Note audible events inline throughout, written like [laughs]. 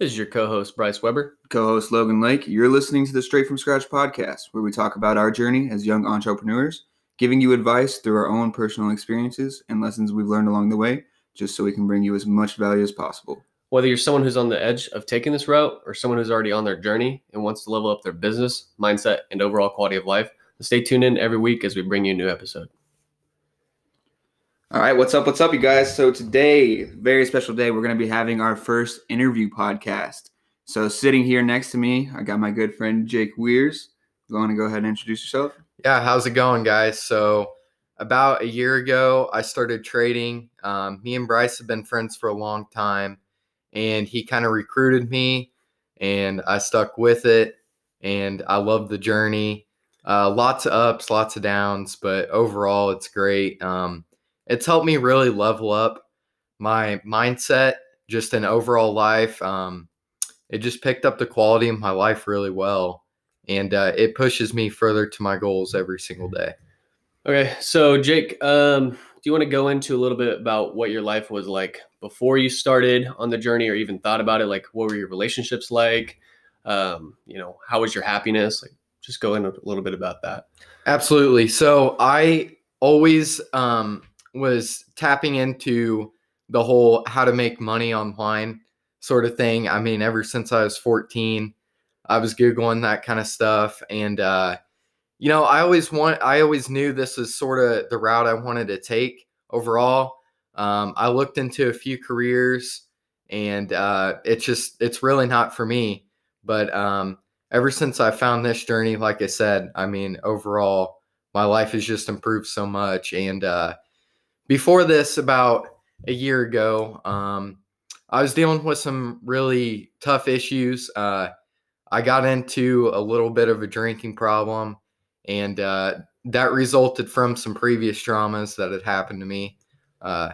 This is your co-host Bryce Weber. Co-host Logan Lake. You're listening to the Straight from Scratch podcast, where we talk about our journey as young entrepreneurs, giving you advice through our own personal experiences and lessons we've learned along the way, just so we can bring you as much value as possible. Whether you're someone who's on the edge of taking this route or someone who's already on their journey and wants to level up their business, mindset, and overall quality of life, stay tuned in every week as we bring you a new episode. All right, what's up? What's up, you guys? So today, very special day, we're going to be having our first interview podcast. So sitting here next to me, I got my good friend Jake Weirs. You want to go ahead and introduce yourself? Yeah, how's it going, guys? So about a year ago, I started trading. Um, me and Bryce have been friends for a long time, and he kind of recruited me, and I stuck with it, and I love the journey. Uh, lots of ups, lots of downs, but overall, it's great. Um, it's helped me really level up my mindset, just in overall life. Um, it just picked up the quality of my life really well, and uh, it pushes me further to my goals every single day. Okay, so Jake, um, do you want to go into a little bit about what your life was like before you started on the journey, or even thought about it? Like, what were your relationships like? Um, you know, how was your happiness? Like, just go in a little bit about that. Absolutely. So I always um, was tapping into the whole how to make money online sort of thing. I mean, ever since I was 14, I was Googling that kind of stuff. And, uh, you know, I always want, I always knew this was sort of the route I wanted to take overall. Um, I looked into a few careers and uh, it's just, it's really not for me. But um, ever since I found this journey, like I said, I mean, overall, my life has just improved so much. And uh, before this, about a year ago, um, I was dealing with some really tough issues. Uh, I got into a little bit of a drinking problem, and uh, that resulted from some previous traumas that had happened to me, uh,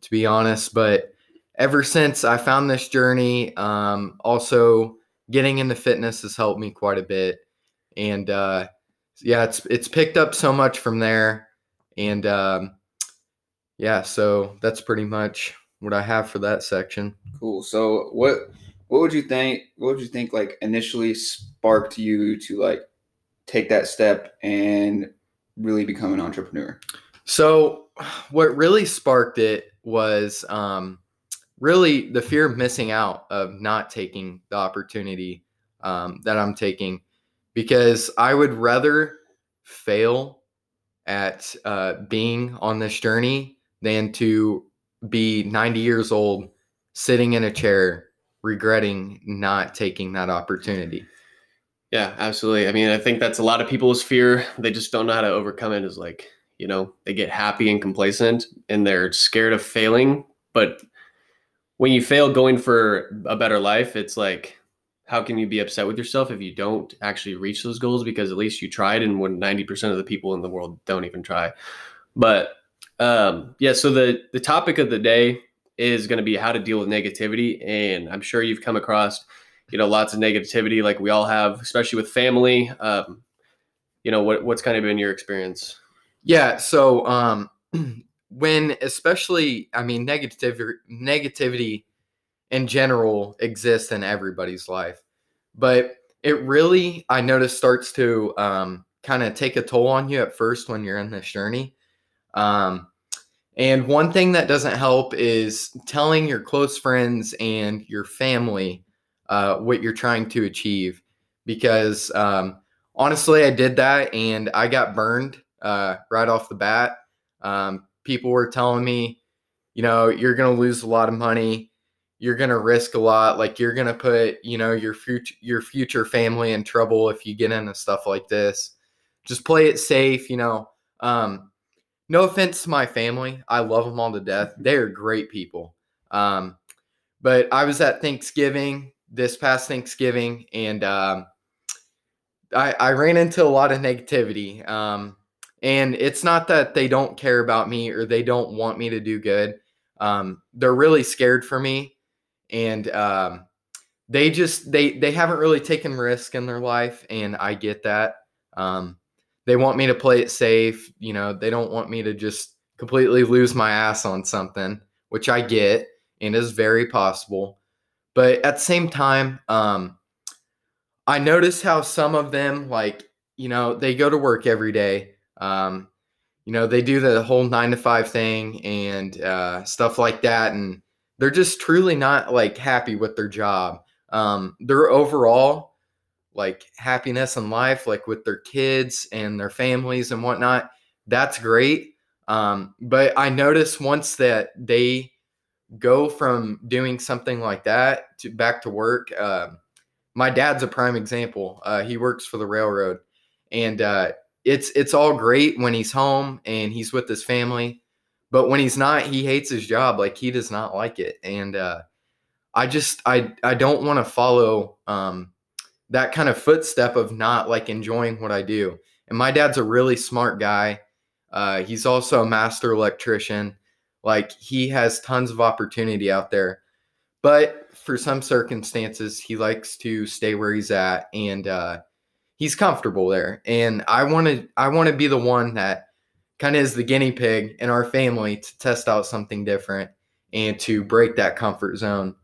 to be honest. But ever since I found this journey, um, also getting into fitness has helped me quite a bit, and uh, yeah, it's it's picked up so much from there, and um, yeah, so that's pretty much what I have for that section. Cool. So what what would you think what would you think like initially sparked you to like take that step and really become an entrepreneur? So what really sparked it was um really the fear of missing out of not taking the opportunity um, that I'm taking because I would rather fail at uh, being on this journey than to be 90 years old sitting in a chair regretting not taking that opportunity. Yeah, absolutely. I mean, I think that's a lot of people's fear. They just don't know how to overcome it. Is like, you know, they get happy and complacent and they're scared of failing. But when you fail going for a better life, it's like, how can you be upset with yourself if you don't actually reach those goals? Because at least you tried, and when 90% of the people in the world don't even try. But um, yeah, so the the topic of the day is going to be how to deal with negativity, and I'm sure you've come across, you know, lots of negativity like we all have, especially with family. Um, you know, what what's kind of been your experience? Yeah, so um, [clears throat] when especially, I mean, negativity negativity in general exists in everybody's life, but it really I notice starts to um, kind of take a toll on you at first when you're in this journey. Um, and one thing that doesn't help is telling your close friends and your family uh, what you're trying to achieve. Because um, honestly, I did that and I got burned uh, right off the bat. Um, people were telling me, you know, you're going to lose a lot of money. You're going to risk a lot. Like you're going to put, you know, your future your future family in trouble if you get into stuff like this. Just play it safe, you know. Um, no offense to my family. I love them all to death. They are great people. Um, but I was at Thanksgiving this past Thanksgiving, and um, I, I, ran into a lot of negativity. Um, and it's not that they don't care about me or they don't want me to do good. Um, they're really scared for me, and um, they just they they haven't really taken risk in their life, and I get that. Um, they want me to play it safe. You know, they don't want me to just completely lose my ass on something, which I get and is very possible. but at the same time, um, I notice how some of them, like, you know, they go to work every day. Um, you know, they do the whole nine to five thing and uh, stuff like that. And they're just truly not like happy with their job. Um, they're overall like happiness in life, like with their kids and their families and whatnot, that's great. Um, but I notice once that they go from doing something like that to back to work, uh, my dad's a prime example. Uh, he works for the railroad, and uh, it's it's all great when he's home and he's with his family, but when he's not, he hates his job. Like he does not like it, and uh, I just I I don't want to follow um, that kind of footstep of not like enjoying what I do. And my dad's a really smart guy. Uh, he's also a master electrician. Like he has tons of opportunity out there, but for some circumstances, he likes to stay where he's at and uh, he's comfortable there. And I want to I want to be the one that kind of is the guinea pig in our family to test out something different and to break that comfort zone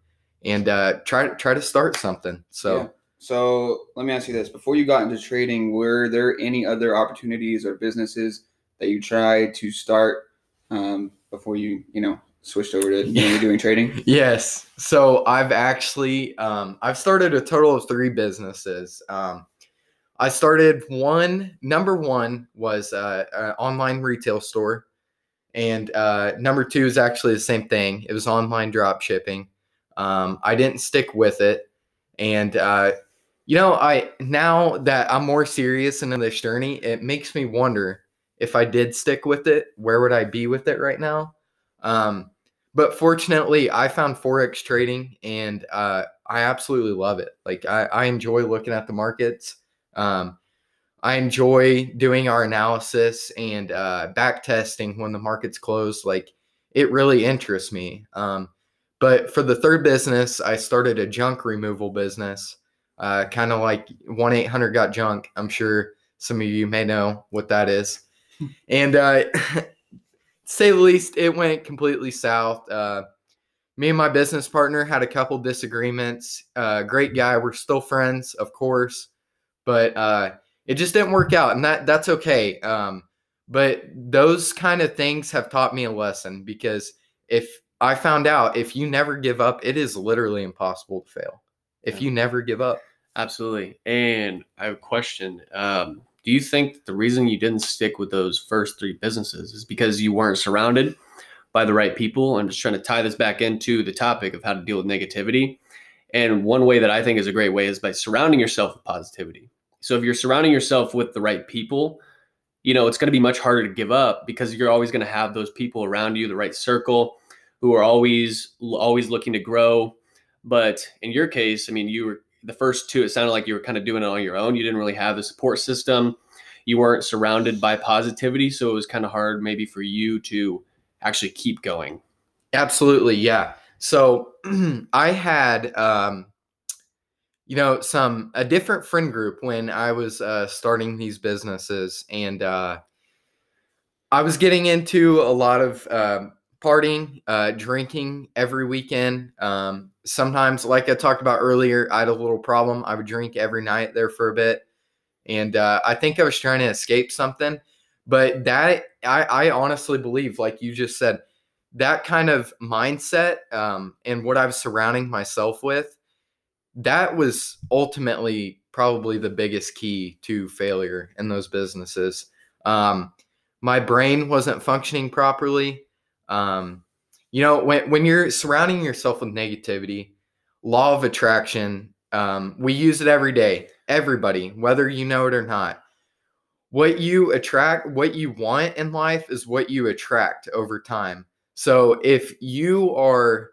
and uh, try try to start something. So. Yeah. So let me ask you this: Before you got into trading, were there any other opportunities or businesses that you tried to start um, before you, you know, switched over to doing trading? [laughs] Yes. So I've actually um, I've started a total of three businesses. Um, I started one. Number one was uh, an online retail store, and uh, number two is actually the same thing. It was online drop shipping. Um, I didn't stick with it, and uh, you know, I now that I'm more serious in this journey, it makes me wonder if I did stick with it, where would I be with it right now? Um, but fortunately, I found forex trading, and uh, I absolutely love it. Like I, I enjoy looking at the markets. Um, I enjoy doing our analysis and uh, back testing when the market's closed. Like it really interests me. Um, but for the third business, I started a junk removal business uh, kind of like 1 800 Got Junk. I'm sure some of you may know what that is. and uh, [laughs] say the least, it went completely south. Uh, me and my business partner had a couple disagreements. Uh, great guy. We're still friends, of course, but uh, it just didn't work out, and that that's okay. Um, but those kind of things have taught me a lesson because if I found out if you never give up, it is literally impossible to fail if you never give up. Absolutely. And I have a question. Um, do you think the reason you didn't stick with those first three businesses is because you weren't surrounded by the right people? I'm just trying to tie this back into the topic of how to deal with negativity. And one way that I think is a great way is by surrounding yourself with positivity. So if you're surrounding yourself with the right people, you know, it's going to be much harder to give up because you're always going to have those people around you, the right circle, who are always always looking to grow. But in your case, I mean, you were the first two, it sounded like you were kind of doing it on your own. You didn't really have the support system. You weren't surrounded by positivity. So it was kind of hard maybe for you to actually keep going. Absolutely. Yeah. So [clears throat] I had, um, you know, some, a different friend group when I was uh, starting these businesses. And uh, I was getting into a lot of, um, partying, uh, drinking every weekend. Um, sometimes, like I talked about earlier, I had a little problem. I would drink every night there for a bit. And uh, I think I was trying to escape something. But that, I, I honestly believe, like you just said, that kind of mindset um, and what I was surrounding myself with, that was ultimately probably the biggest key to failure in those businesses. Um, my brain wasn't functioning properly. Um, you know, when when you're surrounding yourself with negativity, law of attraction, um, we use it every day. Everybody, whether you know it or not. What you attract, what you want in life is what you attract over time. So if you are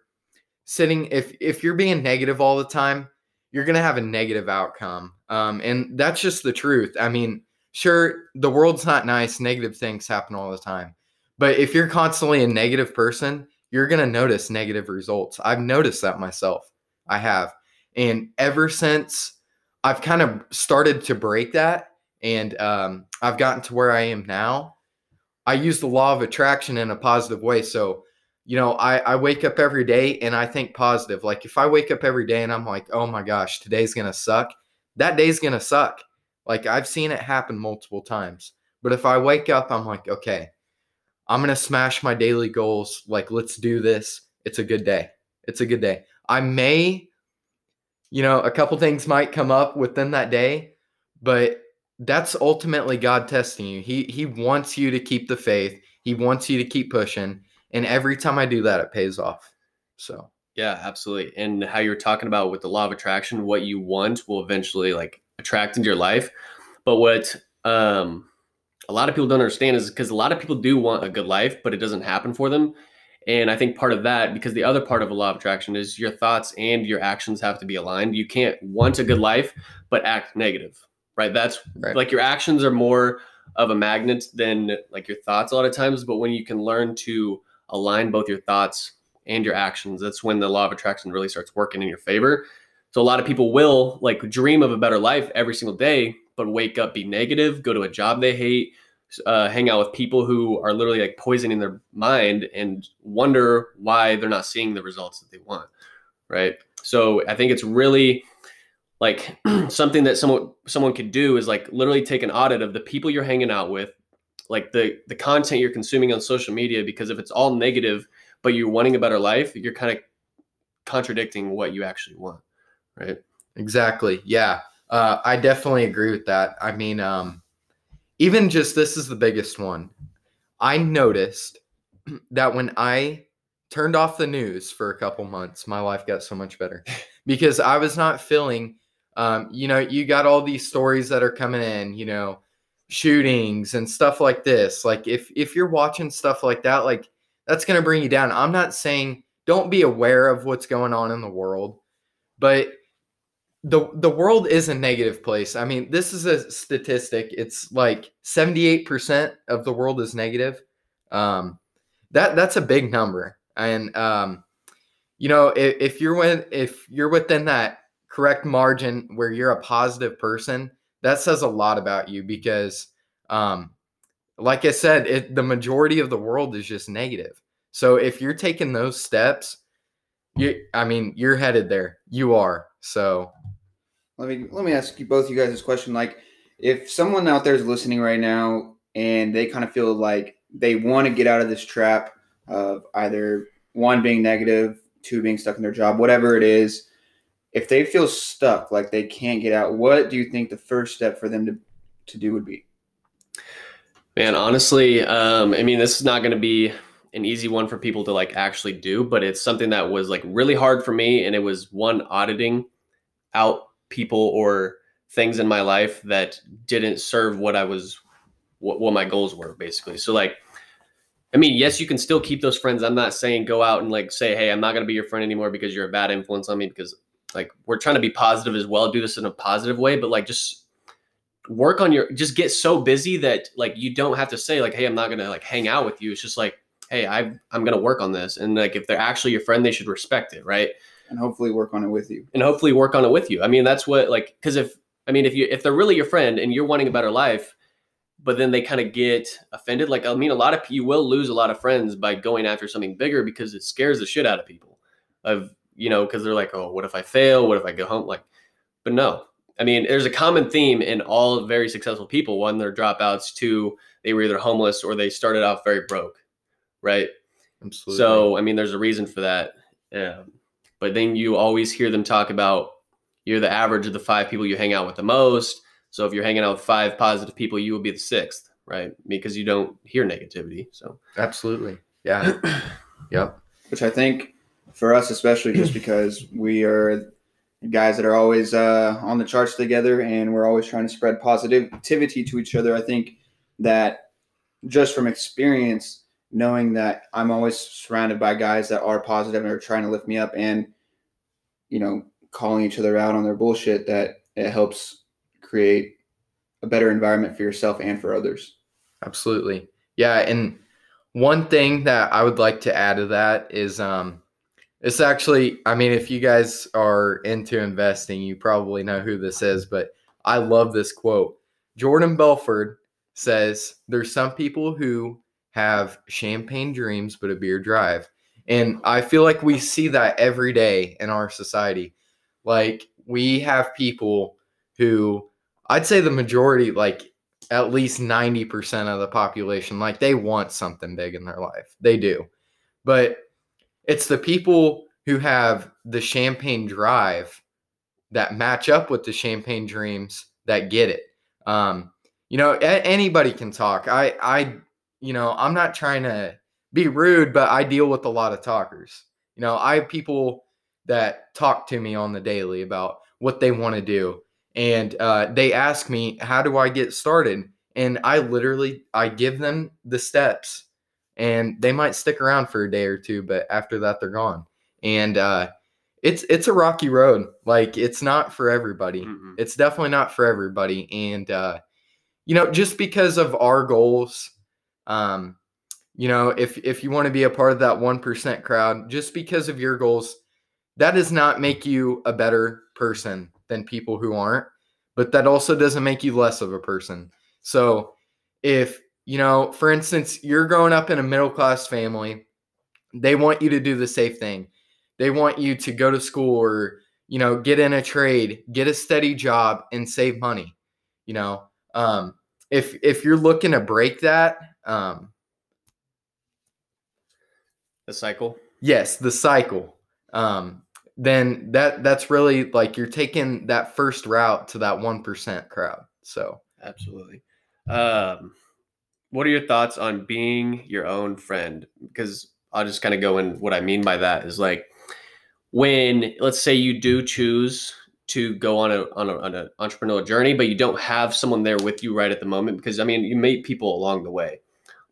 sitting, if if you're being negative all the time, you're gonna have a negative outcome. Um, and that's just the truth. I mean, sure, the world's not nice. Negative things happen all the time. But if you're constantly a negative person, you're going to notice negative results. I've noticed that myself. I have. And ever since I've kind of started to break that and um, I've gotten to where I am now, I use the law of attraction in a positive way. So you know, I, I wake up every day and I think positive. Like if I wake up every day and I'm like, oh my gosh, today's gonna suck, that day's gonna suck. Like I've seen it happen multiple times. But if I wake up, I'm like, okay, I'm gonna smash my daily goals. Like, let's do this. It's a good day. It's a good day. I may, you know, a couple things might come up within that day, but that's ultimately God testing you. He he wants you to keep the faith. He wants you to keep pushing. And every time I do that, it pays off. So yeah, absolutely. And how you're talking about with the law of attraction, what you want will eventually like attract into your life. But what um a lot of people don't understand is because a lot of people do want a good life, but it doesn't happen for them. And I think part of that, because the other part of a law of attraction is your thoughts and your actions have to be aligned. You can't want a good life, but act negative, right? That's right. like your actions are more of a magnet than like your thoughts a lot of times. But when you can learn to align both your thoughts and your actions, that's when the law of attraction really starts working in your favor. So a lot of people will like dream of a better life every single day, but wake up, be negative, go to a job they hate, uh, hang out with people who are literally like poisoning their mind and wonder why they're not seeing the results that they want. Right. So I think it's really like [clears throat] something that someone someone could do is like literally take an audit of the people you're hanging out with, like the the content you're consuming on social media. Because if it's all negative, but you're wanting a better life, you're kind of contradicting what you actually want. Right. Exactly. Yeah. Uh, I definitely agree with that. I mean, um, even just this is the biggest one. I noticed [clears throat] that when I turned off the news for a couple months, my life got so much better [laughs] because I was not feeling, um, you know, you got all these stories that are coming in, you know, shootings and stuff like this. Like if if you're watching stuff like that, like that's gonna bring you down. I'm not saying don't be aware of what's going on in the world, but the the world is a negative place. I mean, this is a statistic. It's like 78% of the world is negative. Um, that that's a big number. And um, you know, if, if you're with if you're within that correct margin where you're a positive person, that says a lot about you because um, like I said, it, the majority of the world is just negative. So if you're taking those steps, you I mean, you're headed there. You are. So let me let me ask you both you guys this question. Like, if someone out there is listening right now and they kind of feel like they want to get out of this trap of either one being negative, two being stuck in their job, whatever it is, if they feel stuck, like they can't get out, what do you think the first step for them to to do would be? Man, honestly, um, I mean, this is not going to be an easy one for people to like actually do, but it's something that was like really hard for me, and it was one auditing out people or things in my life that didn't serve what I was what, what my goals were basically. So like I mean, yes, you can still keep those friends. I'm not saying go out and like say, "Hey, I'm not going to be your friend anymore because you're a bad influence on me." Because like we're trying to be positive as well, do this in a positive way, but like just work on your just get so busy that like you don't have to say like, "Hey, I'm not going to like hang out with you." It's just like, "Hey, I I'm going to work on this." And like if they're actually your friend, they should respect it, right? And hopefully work on it with you. And hopefully work on it with you. I mean, that's what like because if I mean if you if they're really your friend and you're wanting a better life, but then they kind of get offended. Like I mean, a lot of you will lose a lot of friends by going after something bigger because it scares the shit out of people. Of you know because they're like, oh, what if I fail? What if I go home? Like, but no. I mean, there's a common theme in all very successful people. One, they're dropouts. Two, they were either homeless or they started off very broke, right? Absolutely. So, I mean, there's a reason for that. Yeah but then you always hear them talk about you're the average of the five people you hang out with the most. So if you're hanging out with five positive people, you will be the sixth, right? Because you don't hear negativity. So absolutely, yeah, [clears throat] yep. Which I think for us, especially, just because we are guys that are always uh, on the charts together and we're always trying to spread positivity to each other. I think that just from experience, knowing that I'm always surrounded by guys that are positive and are trying to lift me up and, you know, calling each other out on their bullshit, that it helps create a better environment for yourself and for others. Absolutely. Yeah. And one thing that I would like to add to that is, um, it's actually, I mean, if you guys are into investing, you probably know who this is, but I love this quote. Jordan Belfort says, There's some people who have champagne dreams but a beer drive. And I feel like we see that every day in our society. Like we have people who I'd say the majority, like at least 90% of the population, like they want something big in their life. They do. But it's the people who have the champagne drive that match up with the champagne dreams that get it. Um, you know, anybody can talk. I, I, you know, I'm not trying to be rude, but I deal with a lot of talkers. You know, I have people that talk to me on the daily about what they want to do, and uh, they ask me, "How do I get started?" And I literally, I give them the steps, and they might stick around for a day or two, but after that, they're gone. And uh, it's it's a rocky road. Like it's not for everybody. Mhm. It's definitely not for everybody. And uh, you know, just because of our goals, um, you know, if if you want to be a part of that one percent crowd, just because of your goals, that does not make you a better person than people who aren't. But that also doesn't make you less of a person. So if you know, for instance, you're growing up in a middle class family, they want you to do the safe thing. They want you to go to school or you know get in a trade, get a steady job, and save money. You know, um, if if you're looking to break that, um, The cycle. yes, the cycle, um, then that that's really like you're taking that first route to that one percent crowd. So Absolutely. Um, what are your thoughts on being your own friend? Because I'll just kind of go in. What I mean by that is like when, let's say, you do choose to go on a on a on an entrepreneurial journey, but you don't have someone there with you right at the moment. Because I mean, you meet people along the way.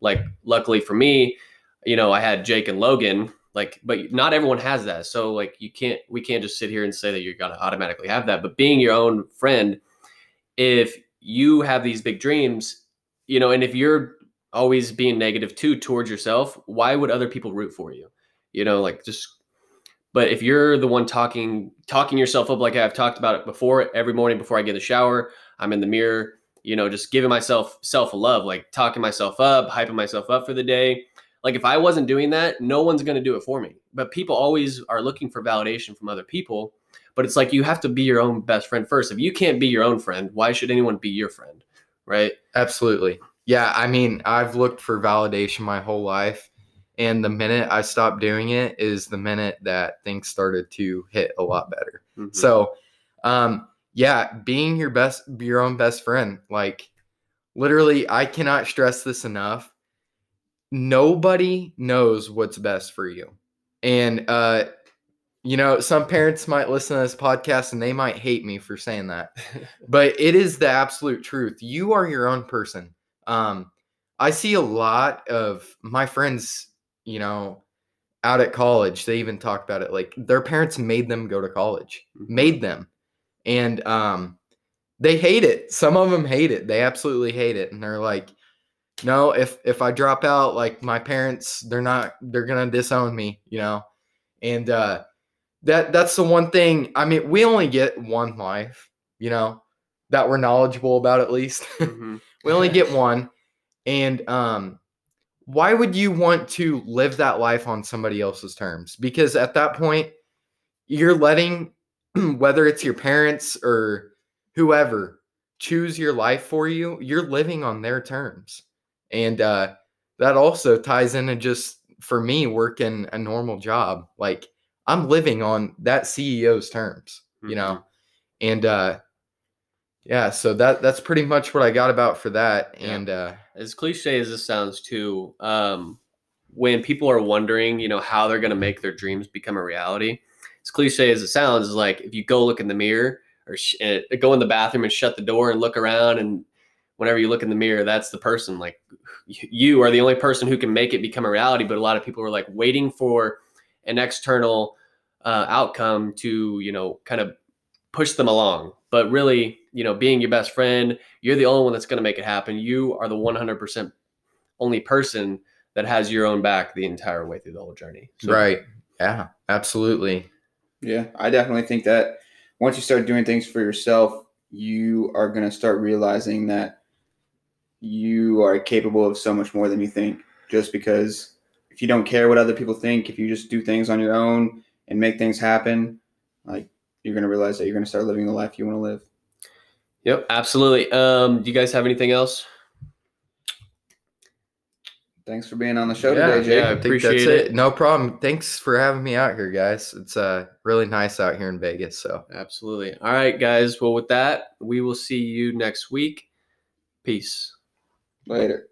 Like, luckily for me, you know, I had Jake and Logan. Like, but not everyone has that. So like, you can't. We can't just sit here and say that you're gonna automatically have that. But being your own friend, if you have these big dreams, you know, and if you're always being negative too towards yourself, why would other people root for you? You know, like just but if you're the one talking talking yourself up like I've talked about it before, every morning before I get in the shower, I'm in the mirror, you know, just giving myself self love, like talking myself up, hyping myself up for the day. Like if I wasn't doing that, no one's going to do it for me. But people always are looking for validation from other people but it's like you have to be your own best friend first. If you can't be your own friend, why should anyone be your friend? Right? Absolutely. Yeah, I mean, I've looked for validation my whole life. And the minute I stopped doing it is the minute that things started to hit a lot better. Mhm. So, um, yeah, being your best, your own best friend, like literally, I cannot stress this enough. Nobody knows what's best for you. And, uh, you know, some parents might listen to this podcast and they might hate me for saying that [laughs] but it is the absolute truth. You are your own person. Um, I see a lot of my friends, you know, out at college. They even talk about it like their parents made them go to college, Mhm. made them, and um, they hate it. Some of them hate it. They absolutely hate it, and they're like, "No, if if I drop out, like my parents, they're not. They're gonna disown me, you know." And uh, that that's the one thing. I mean, we only get one life, you know, that we're knowledgeable about at least. [laughs] Mhm. we only [laughs] get one. And um why would you want to live that life on somebody else's terms? Because at that point, you're letting [clears throat] whether it's your parents or whoever choose your life for you, you're living on their terms. And uh that also ties into just for me working a normal job. Like I'm living on that CEO's terms, you know. And uh yeah, so that that's pretty much what I got about for that. Yeah. And uh As cliche as this sounds, too, um, when people are wondering, you know, how they're going to make their dreams become a reality, as cliche as it sounds, is like if you go look in the mirror or sh- uh, go in the bathroom and shut the door and look around, and whenever you look in the mirror, that's the person. Like you are the only person who can make it become a reality. But a lot of people are like waiting for an external uh, outcome to, you know, kind of push them along. But really, you know, being your best friend, you're the only one that's going to make it happen. You are the 100% only person that has your own back the entire way through the whole journey. So- right. Yeah, absolutely. Yeah, I definitely think that once you start doing things for yourself, you are going to start realizing that you are capable of so much more than you think just because if you don't care what other people think, if you just do things on your own and make things happen, like you're gonna realize that you're gonna start living the life you want to live. Yep, absolutely. Um, do you guys have anything else? Thanks for being on the show Yeah, today, Jake. yeah. I think Appreciate that's it. it. No problem. Thanks for having me out here, guys. It's uh really nice out here in Vegas. So Absolutely. All right, guys. Well, with that, we will see you next week. Peace. Later.